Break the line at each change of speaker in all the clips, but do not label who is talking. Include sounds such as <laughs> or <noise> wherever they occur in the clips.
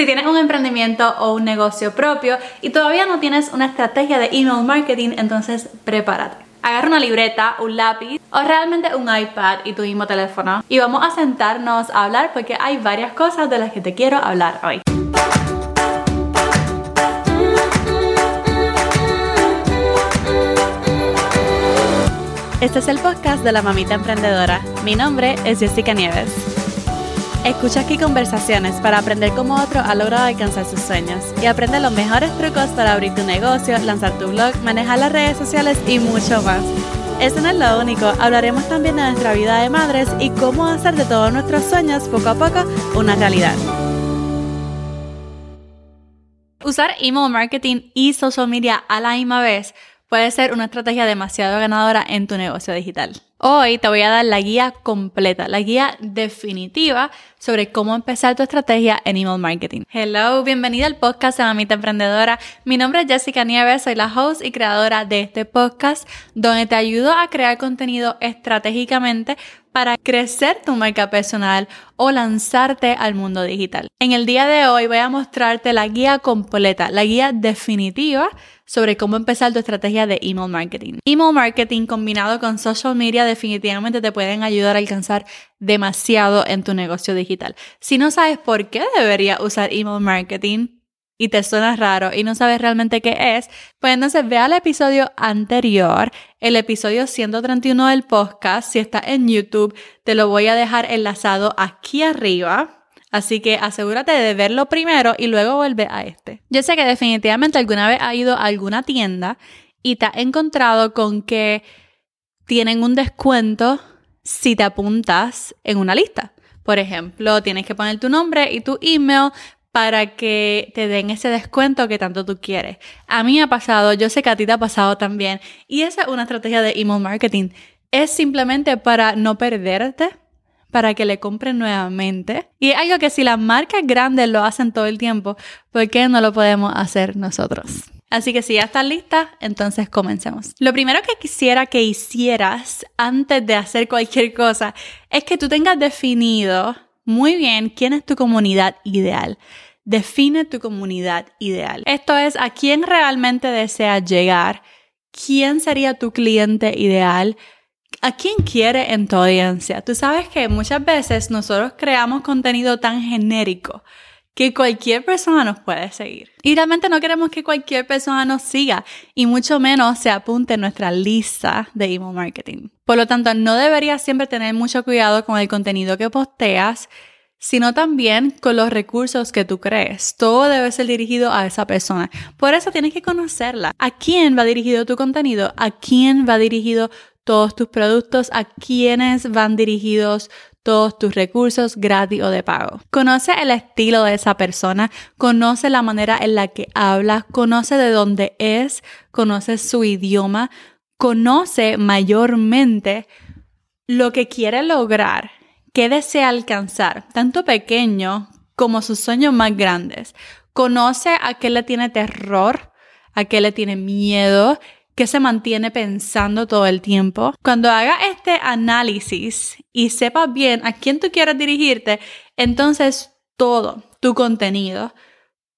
Si tienes un emprendimiento o un negocio propio y todavía no tienes una estrategia de email marketing, entonces prepárate. Agarra una libreta, un lápiz o realmente un iPad y tu mismo teléfono y vamos a sentarnos a hablar porque hay varias cosas de las que te quiero hablar hoy. Este es el podcast de la mamita emprendedora. Mi nombre es Jessica Nieves. Escucha aquí conversaciones para aprender cómo otro ha logrado alcanzar sus sueños y aprende los mejores trucos para abrir tu negocio, lanzar tu blog, manejar las redes sociales y mucho más. Eso no es lo único, hablaremos también de nuestra vida de madres y cómo hacer de todos nuestros sueños poco a poco una realidad. Usar email marketing y social media a la misma vez puede ser una estrategia demasiado ganadora en tu negocio digital. Hoy te voy a dar la guía completa, la guía definitiva sobre cómo empezar tu estrategia en email marketing. Hello, bienvenida al podcast de Mamita Emprendedora. Mi nombre es Jessica Nieves, soy la host y creadora de este podcast donde te ayudo a crear contenido estratégicamente para crecer tu marca personal o lanzarte al mundo digital. En el día de hoy voy a mostrarte la guía completa, la guía definitiva sobre cómo empezar tu estrategia de email marketing. Email marketing combinado con social media definitivamente te pueden ayudar a alcanzar demasiado en tu negocio digital. Si no sabes por qué deberías usar email marketing, y te suena raro y no sabes realmente qué es, pues entonces ve al episodio anterior, el episodio 131 del podcast, si está en YouTube, te lo voy a dejar enlazado aquí arriba Así que asegúrate de verlo primero y luego vuelve a este. Yo sé que definitivamente alguna vez ha ido a alguna tienda y te ha encontrado con que tienen un descuento si te apuntas en una lista. Por ejemplo, tienes que poner tu nombre y tu email para que te den ese descuento que tanto tú quieres. A mí me ha pasado, yo sé que a ti te ha pasado también, y esa es una estrategia de email marketing. Es simplemente para no perderte para que le compren nuevamente. Y es algo que si las marcas grandes lo hacen todo el tiempo, ¿por qué no lo podemos hacer nosotros? Así que si ya estás lista, entonces comencemos. Lo primero que quisiera que hicieras antes de hacer cualquier cosa es que tú tengas definido muy bien quién es tu comunidad ideal. Define tu comunidad ideal. Esto es a quién realmente deseas llegar, quién sería tu cliente ideal, ¿A quién quiere en tu audiencia? Tú sabes que muchas veces nosotros creamos contenido tan genérico que cualquier persona nos puede seguir. Y realmente no queremos que cualquier persona nos siga y mucho menos se apunte en nuestra lista de email marketing. Por lo tanto, no deberías siempre tener mucho cuidado con el contenido que posteas, sino también con los recursos que tú crees. Todo debe ser dirigido a esa persona. Por eso tienes que conocerla. ¿A quién va dirigido tu contenido? ¿A quién va dirigido todos tus productos, a quiénes van dirigidos todos tus recursos gratis o de pago. Conoce el estilo de esa persona, conoce la manera en la que habla, conoce de dónde es, conoce su idioma, conoce mayormente lo que quiere lograr, qué desea alcanzar, tanto pequeño como sus sueños más grandes. Conoce a qué le tiene terror, a qué le tiene miedo que se mantiene pensando todo el tiempo. Cuando hagas este análisis y sepas bien a quién tú quieres dirigirte, entonces todo tu contenido,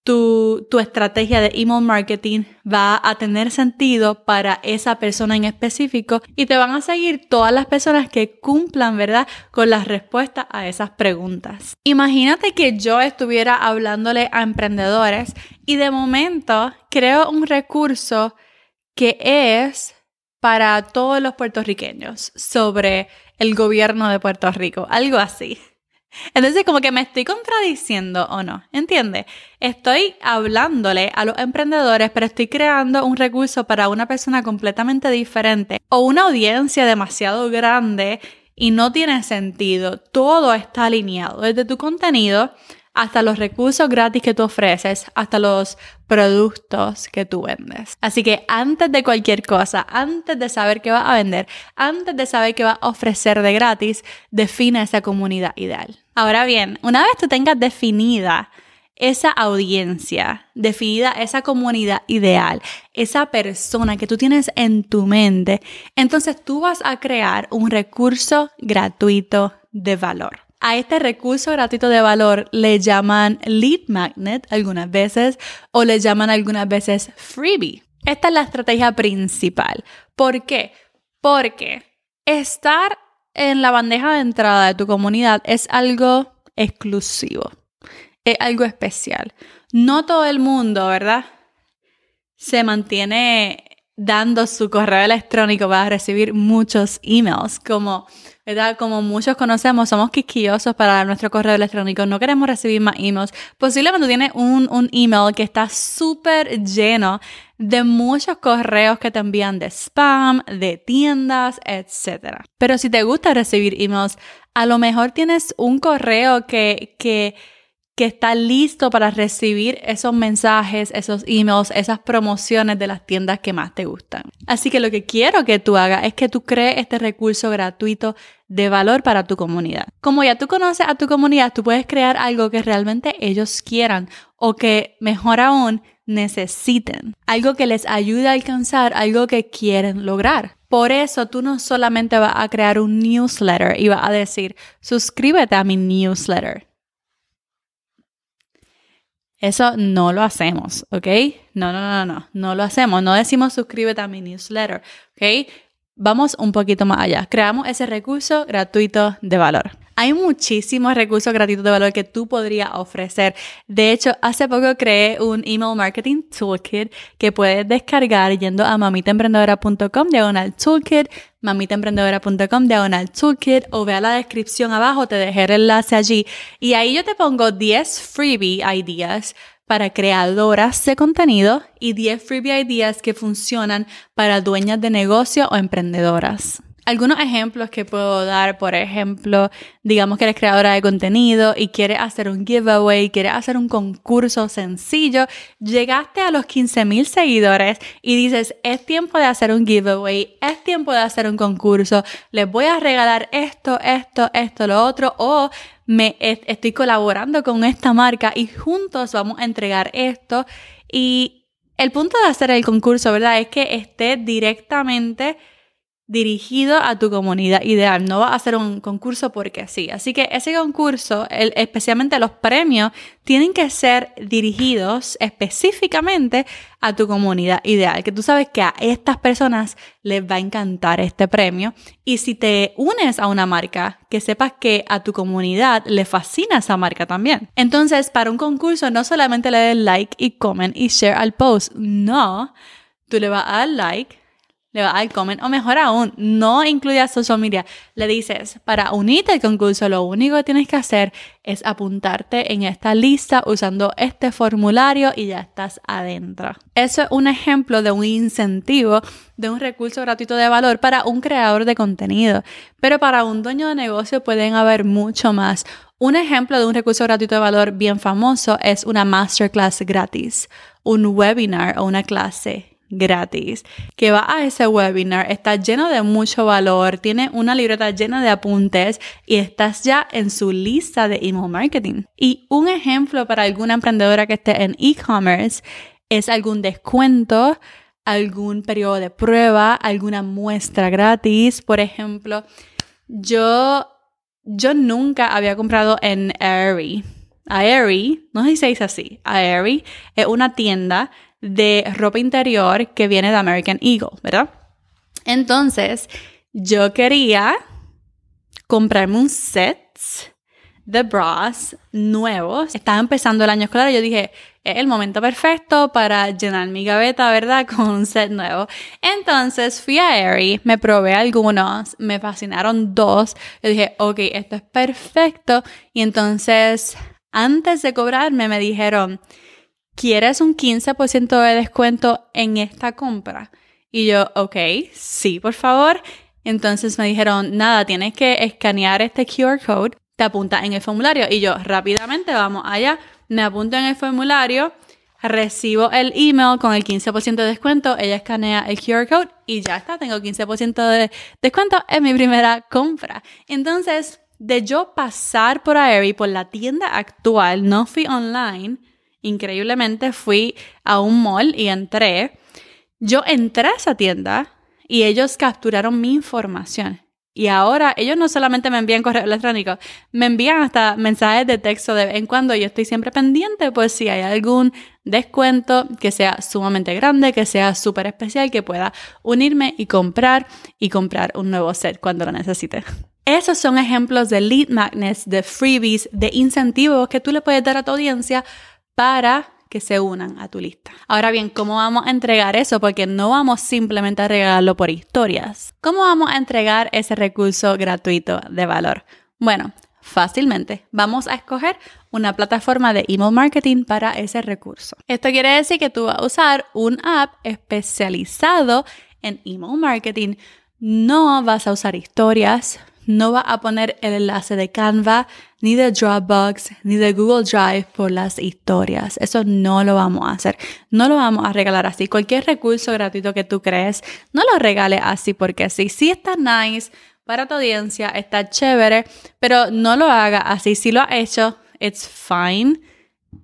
tu, tu, estrategia de email marketing va a tener sentido para esa persona en específico y te van a seguir todas las personas que cumplan, ¿verdad?, con las respuestas a esas preguntas. Imagínate que yo estuviera hablándole a emprendedores y de momento creo un recurso que es para todos los puertorriqueños sobre el gobierno de Puerto Rico, algo así. Entonces, como que me estoy contradiciendo o no, ¿entiendes? Estoy hablándole a los emprendedores, pero estoy creando un recurso para una persona completamente diferente o una audiencia demasiado grande y no tiene sentido. Todo está alineado, desde tu contenido hasta los recursos gratis que tú ofreces, hasta los productos que tú vendes. Así que antes de cualquier cosa, antes de saber qué vas a vender, antes de saber qué vas a ofrecer de gratis, define esa comunidad ideal. Ahora bien, una vez tú tengas definida esa audiencia, definida esa comunidad ideal, esa persona que tú tienes en tu mente, entonces tú vas a crear un recurso gratuito de valor. A este recurso gratuito de valor le llaman lead magnet algunas veces o le llaman algunas veces freebie. Esta es la estrategia principal. ¿Por qué? Porque estar en la bandeja de entrada de tu comunidad es algo exclusivo, es algo especial. No todo el mundo, ¿verdad? Se mantiene dando su correo electrónico para recibir muchos emails, como Como muchos conocemos, somos quisquillosos para nuestro correo electrónico, no queremos recibir más emails. Posiblemente tienes un, un email que está súper lleno de muchos correos que te envían de spam, de tiendas, etc. Pero si te gusta recibir emails, a lo mejor tienes un correo que, que que está listo para recibir esos mensajes, esos emails, esas promociones de las tiendas que más te gustan. Así que lo que quiero que tú hagas es que tú crees este recurso gratuito de valor para tu comunidad. Como ya tú conoces a tu comunidad, tú puedes crear algo que realmente ellos quieran o que mejor aún necesiten. Algo que les ayude a alcanzar algo que quieren lograr. Por eso tú no solamente vas a crear un newsletter y vas a decir, suscríbete a mi newsletter eso no lo hacemos, ¿ok? No, no, no, no, no lo hacemos. No decimos suscríbete a mi newsletter, ¿ok? Vamos un poquito más allá. Creamos ese recurso gratuito de valor. Hay muchísimos recursos gratuitos de valor que tú podrías ofrecer. De hecho, hace poco creé un email marketing toolkit que puedes descargar yendo a mamitaemprendedora.com diagonal toolkit, mamitaemprendedora.com diagonal toolkit o ve a la descripción abajo, te dejé el enlace allí y ahí yo te pongo 10 freebie ideas para creadoras de contenido y 10 freebie ideas que funcionan para dueñas de negocio o emprendedoras. Algunos ejemplos que puedo dar, por ejemplo, digamos que eres creadora de contenido y quieres hacer un giveaway, quieres hacer un concurso sencillo, llegaste a los 15.000 seguidores y dices, es tiempo de hacer un giveaway, es tiempo de hacer un concurso, les voy a regalar esto, esto, esto, lo otro, o me estoy colaborando con esta marca y juntos vamos a entregar esto. Y el punto de hacer el concurso, ¿verdad? Es que esté directamente dirigido a tu comunidad ideal. No va a hacer un concurso porque sí. Así que ese concurso, especialmente los premios, tienen que ser dirigidos específicamente a tu comunidad ideal. Que tú sabes que a estas personas les va a encantar este premio. Y si te unes a una marca, que sepas que a tu comunidad le fascina esa marca también. Entonces, para un concurso, no solamente le des like y comment y share al post. No, tú le vas a dar like le vas al comment o mejor aún, no incluyas social media. Le dices, para unirte al concurso lo único que tienes que hacer es apuntarte en esta lista usando este formulario y ya estás adentro. Eso es un ejemplo de un incentivo de un recurso gratuito de valor para un creador de contenido, pero para un dueño de negocio pueden haber mucho más. Un ejemplo de un recurso gratuito de valor bien famoso es una masterclass gratis, un webinar o una clase gratis que va a ese webinar, está lleno de mucho valor, tiene una libreta llena de apuntes y estás ya en su lista de email marketing. Y un ejemplo para alguna emprendedora que esté en e-commerce es algún descuento, algún periodo de prueba, alguna muestra gratis. Por ejemplo, yo, yo nunca había comprado en Aerie. Aerie, no sé si se dice así, Aerie es una tienda de ropa interior que viene de American Eagle, ¿verdad? Entonces, yo quería comprarme un set de bras nuevos. Estaba empezando el año escolar y yo dije, es el momento perfecto para llenar mi gaveta, ¿verdad? <laughs> Con un set nuevo. Entonces fui a Aerie, me probé algunos, me fascinaron dos. Yo dije, ok, esto es perfecto. Y entonces, antes de cobrarme, me dijeron, ¿quieres un 15% de descuento en esta compra? Y yo, ok, sí, por favor. Entonces me dijeron, nada, tienes que escanear este QR code, te apunta en el formulario. Y yo, rápidamente, vamos allá, me apunto en el formulario, recibo el email con el 15% de descuento, ella escanea el QR code y ya está, tengo 15% de descuento en mi primera compra. Entonces, de yo pasar por Aerie, por la tienda actual, no fui online, increíblemente fui a un mall y entré. Yo entré a esa tienda y ellos capturaron mi información. Y ahora ellos no solamente me envían correo electrónico, me envían hasta mensajes de texto de vez en cuando. Yo estoy siempre pendiente por si hay algún descuento que sea sumamente grande, que sea súper especial, que pueda unirme y comprar y comprar un nuevo set cuando lo necesite. Esos son ejemplos de lead magnets, de freebies, de incentivos que tú le puedes dar a tu audiencia para que se unan a tu lista. Ahora bien, ¿cómo vamos a entregar eso? Porque no vamos simplemente a regalarlo por historias. ¿Cómo vamos a entregar ese recurso gratuito de valor? Bueno, fácilmente vamos a escoger una plataforma de email marketing para ese recurso. Esto quiere decir que tú vas a usar un app especializado en email marketing. No vas a usar historias, no va a poner el enlace de Canva, ni de Dropbox, ni de Google Drive por las historias. Eso no lo vamos a hacer. No lo vamos a regalar así. Cualquier recurso gratuito que tú crees, no lo regales así porque sí. Sí está nice para tu audiencia, está chévere, pero no lo haga así. Si lo ha hecho, it's fine.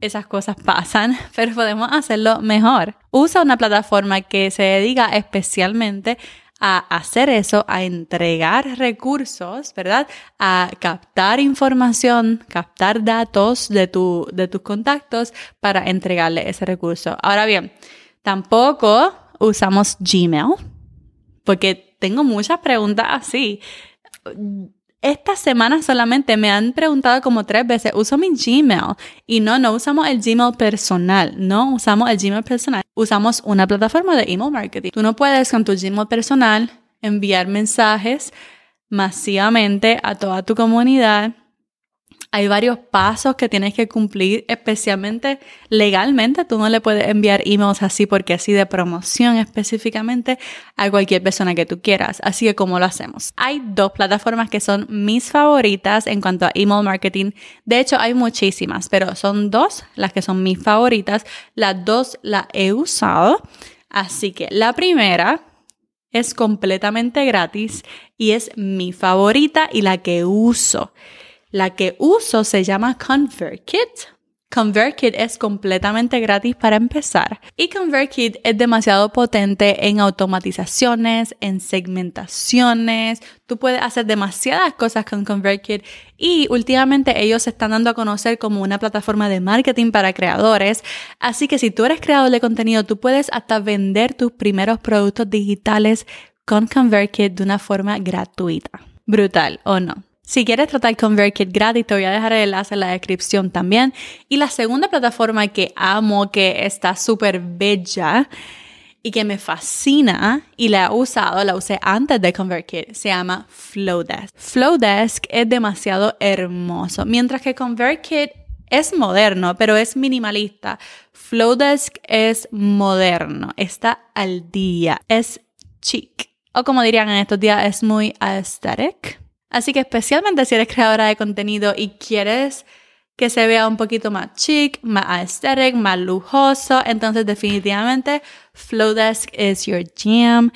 Esas cosas pasan, <laughs> pero podemos hacerlo mejor. Usa una plataforma que se dedica especialmente a hacer eso, a entregar recursos, ¿verdad? A captar información, captar datos de, tu, de tus contactos para entregarle ese recurso. Ahora bien, tampoco usamos Gmail, porque tengo muchas preguntas así esta semana solamente me han preguntado como tres veces, uso mi Gmail. Y no, no usamos el Gmail personal, no usamos el Gmail personal. Usamos una plataforma de email marketing. Tú no puedes con tu Gmail personal enviar mensajes masivamente a toda tu comunidad hay varios pasos que tienes que cumplir, especialmente legalmente. Tú no le puedes enviar emails así porque así de promoción específicamente a cualquier persona que tú quieras. Así que, ¿cómo lo hacemos? Hay dos plataformas que son mis favoritas en cuanto a email marketing. De hecho, hay muchísimas, pero son dos las que son mis favoritas. Las dos las he usado. Así que la primera es completamente gratis y es mi favorita y la que uso. La que uso se llama ConvertKit. ConvertKit es completamente gratis para empezar y ConvertKit es demasiado potente en automatizaciones, en segmentaciones. Tú puedes hacer demasiadas cosas con ConvertKit y últimamente ellos se están dando a conocer como una plataforma de marketing para creadores. Así que si tú eres creador de contenido, tú puedes hasta vender tus primeros productos digitales con ConvertKit de una forma gratuita. Brutal, ¿o no? Si quieres tratar ConvertKit gratis, te voy a dejar el enlace en la descripción también. Y la segunda plataforma que amo, que está súper bella y que me fascina y la he usado, la usé antes de ConvertKit, se llama Flowdesk. Flowdesk es demasiado hermoso, mientras que ConvertKit es moderno, pero es minimalista. Flowdesk es moderno, está al día, es chic. O como dirían en estos días, es muy aesthetic. Así que especialmente si eres creadora de contenido y quieres que se vea un poquito más chic, más aesthetic, más lujoso, entonces definitivamente Flowdesk is your jam.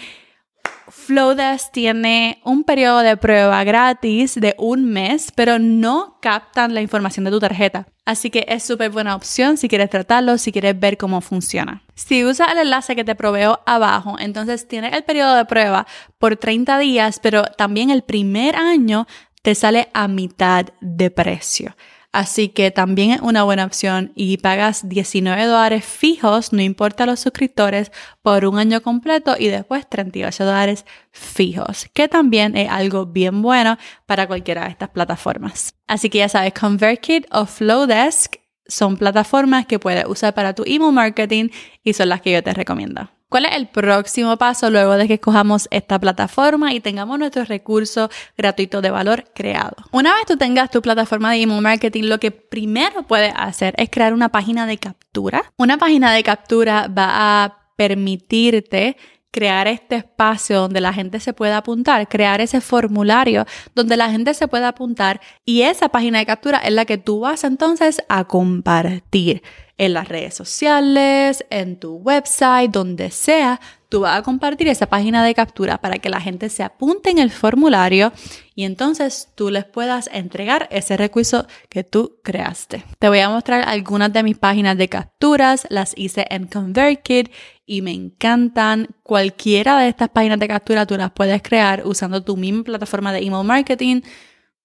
Flowdesk tiene un periodo de prueba gratis de un mes, pero no captan la información de tu tarjeta. Así que es súper buena opción si quieres tratarlo, si quieres ver cómo funciona. Si usas el enlace que te proveo abajo, entonces tienes el periodo de prueba por 30 días, pero también el primer año te sale a mitad de precio. Así que también es una buena opción y pagas 19 dólares fijos, no importa los suscriptores, por un año completo y después 38 dólares fijos, que también es algo bien bueno para cualquiera de estas plataformas. Así que ya sabes, ConvertKit o Flowdesk son plataformas que puedes usar para tu email marketing y son las que yo te recomiendo. ¿Cuál es el próximo paso luego de que escojamos esta plataforma y tengamos nuestro recurso gratuito de valor creado? Una vez tú tengas tu plataforma de email marketing, lo que primero puedes hacer es crear una página de captura. Una página de captura va a permitirte crear este espacio donde la gente se pueda apuntar, crear ese formulario donde la gente se pueda apuntar y esa página de captura es la que tú vas entonces a compartir. En las redes sociales, en tu website, donde sea, tú vas a compartir esa página de captura para que la gente se apunte en el formulario y entonces tú les puedas entregar ese recurso que tú creaste. Te voy a mostrar algunas de mis páginas de capturas, las hice en ConvertKit y me encantan. Cualquiera de estas páginas de captura tú las puedes crear usando tu misma plataforma de email marketing.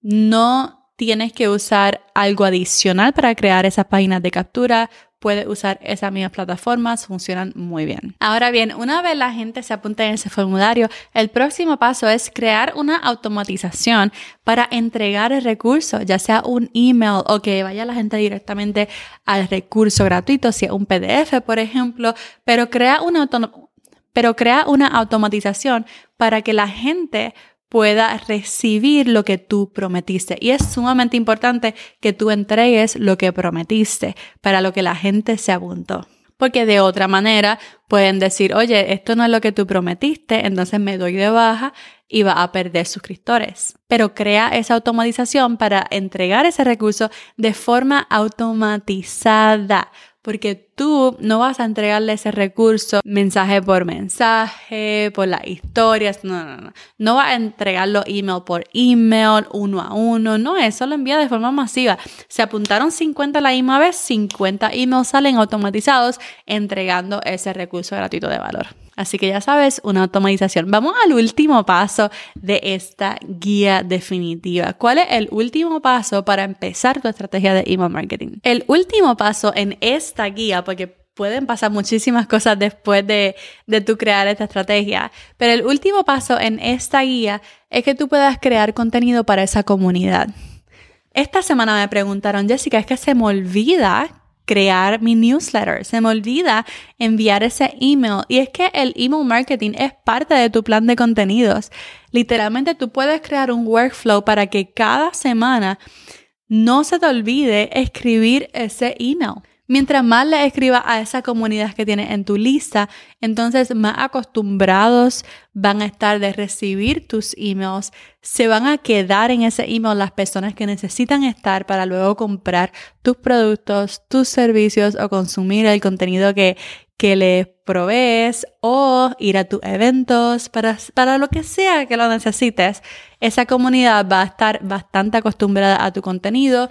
No tienes que usar algo adicional para crear esas páginas de captura. Puedes usar esas mismas plataformas, funcionan muy bien. Ahora bien, una vez la gente se apunta en ese formulario, el próximo paso es crear una automatización para entregar el recurso, ya sea un email o que vaya la gente directamente al recurso gratuito, si es un PDF, por ejemplo, pero crea una, pero crea una automatización para que la gente pueda recibir lo que tú prometiste. Y es sumamente importante que tú entregues lo que prometiste para lo que la gente se apuntó. Porque de otra manera pueden decir, oye, esto no es lo que tú prometiste, entonces me doy de baja y va a perder suscriptores. Pero crea esa automatización para entregar ese recurso de forma automatizada porque tú no vas a entregarle ese recurso mensaje por mensaje, por las historias, no, no, no. No vas a entregarlo email por email, uno a uno, no, eso lo envía de forma masiva. Se apuntaron 50 la misma vez, 50 emails salen automatizados entregando ese recurso gratuito de valor. Así que ya sabes, una automatización. Vamos al último paso de esta guía definitiva. ¿Cuál es el último paso para empezar tu estrategia de email marketing? El último paso en esta guía, porque pueden pasar muchísimas cosas después de, de tu crear esta estrategia, pero el último paso en esta guía es que tú puedas crear contenido para esa comunidad. Esta semana me preguntaron, Jessica, es que se me olvida crear mi newsletter. Se me olvida enviar ese email. Y es que el email marketing es parte de tu plan de contenidos. Literalmente tú puedes crear un workflow para que cada semana no se te olvide escribir ese email. Mientras más le escribas a esa comunidad que tienes en tu lista, entonces más acostumbrados van a estar de recibir tus emails, se van a quedar en ese email las personas que necesitan estar para luego comprar tus productos, tus servicios o consumir el contenido que, que les provees o ir a tus eventos, para, para lo que sea que lo necesites. Esa comunidad va a estar bastante acostumbrada a tu contenido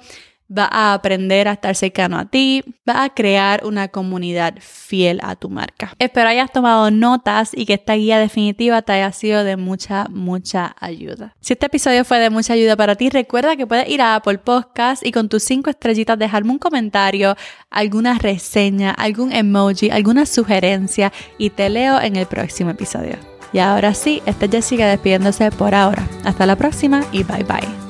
va a aprender a estar cercano a ti, va a crear una comunidad fiel a tu marca. Espero hayas tomado notas y que esta guía definitiva te haya sido de mucha, mucha ayuda. Si este episodio fue de mucha ayuda para ti, recuerda que puedes ir a Apple Podcast y con tus cinco estrellitas dejarme un comentario, alguna reseña, algún emoji, alguna sugerencia y te leo en el próximo episodio. Y ahora sí, esta es Jessica despidiéndose por ahora. Hasta la próxima y bye bye.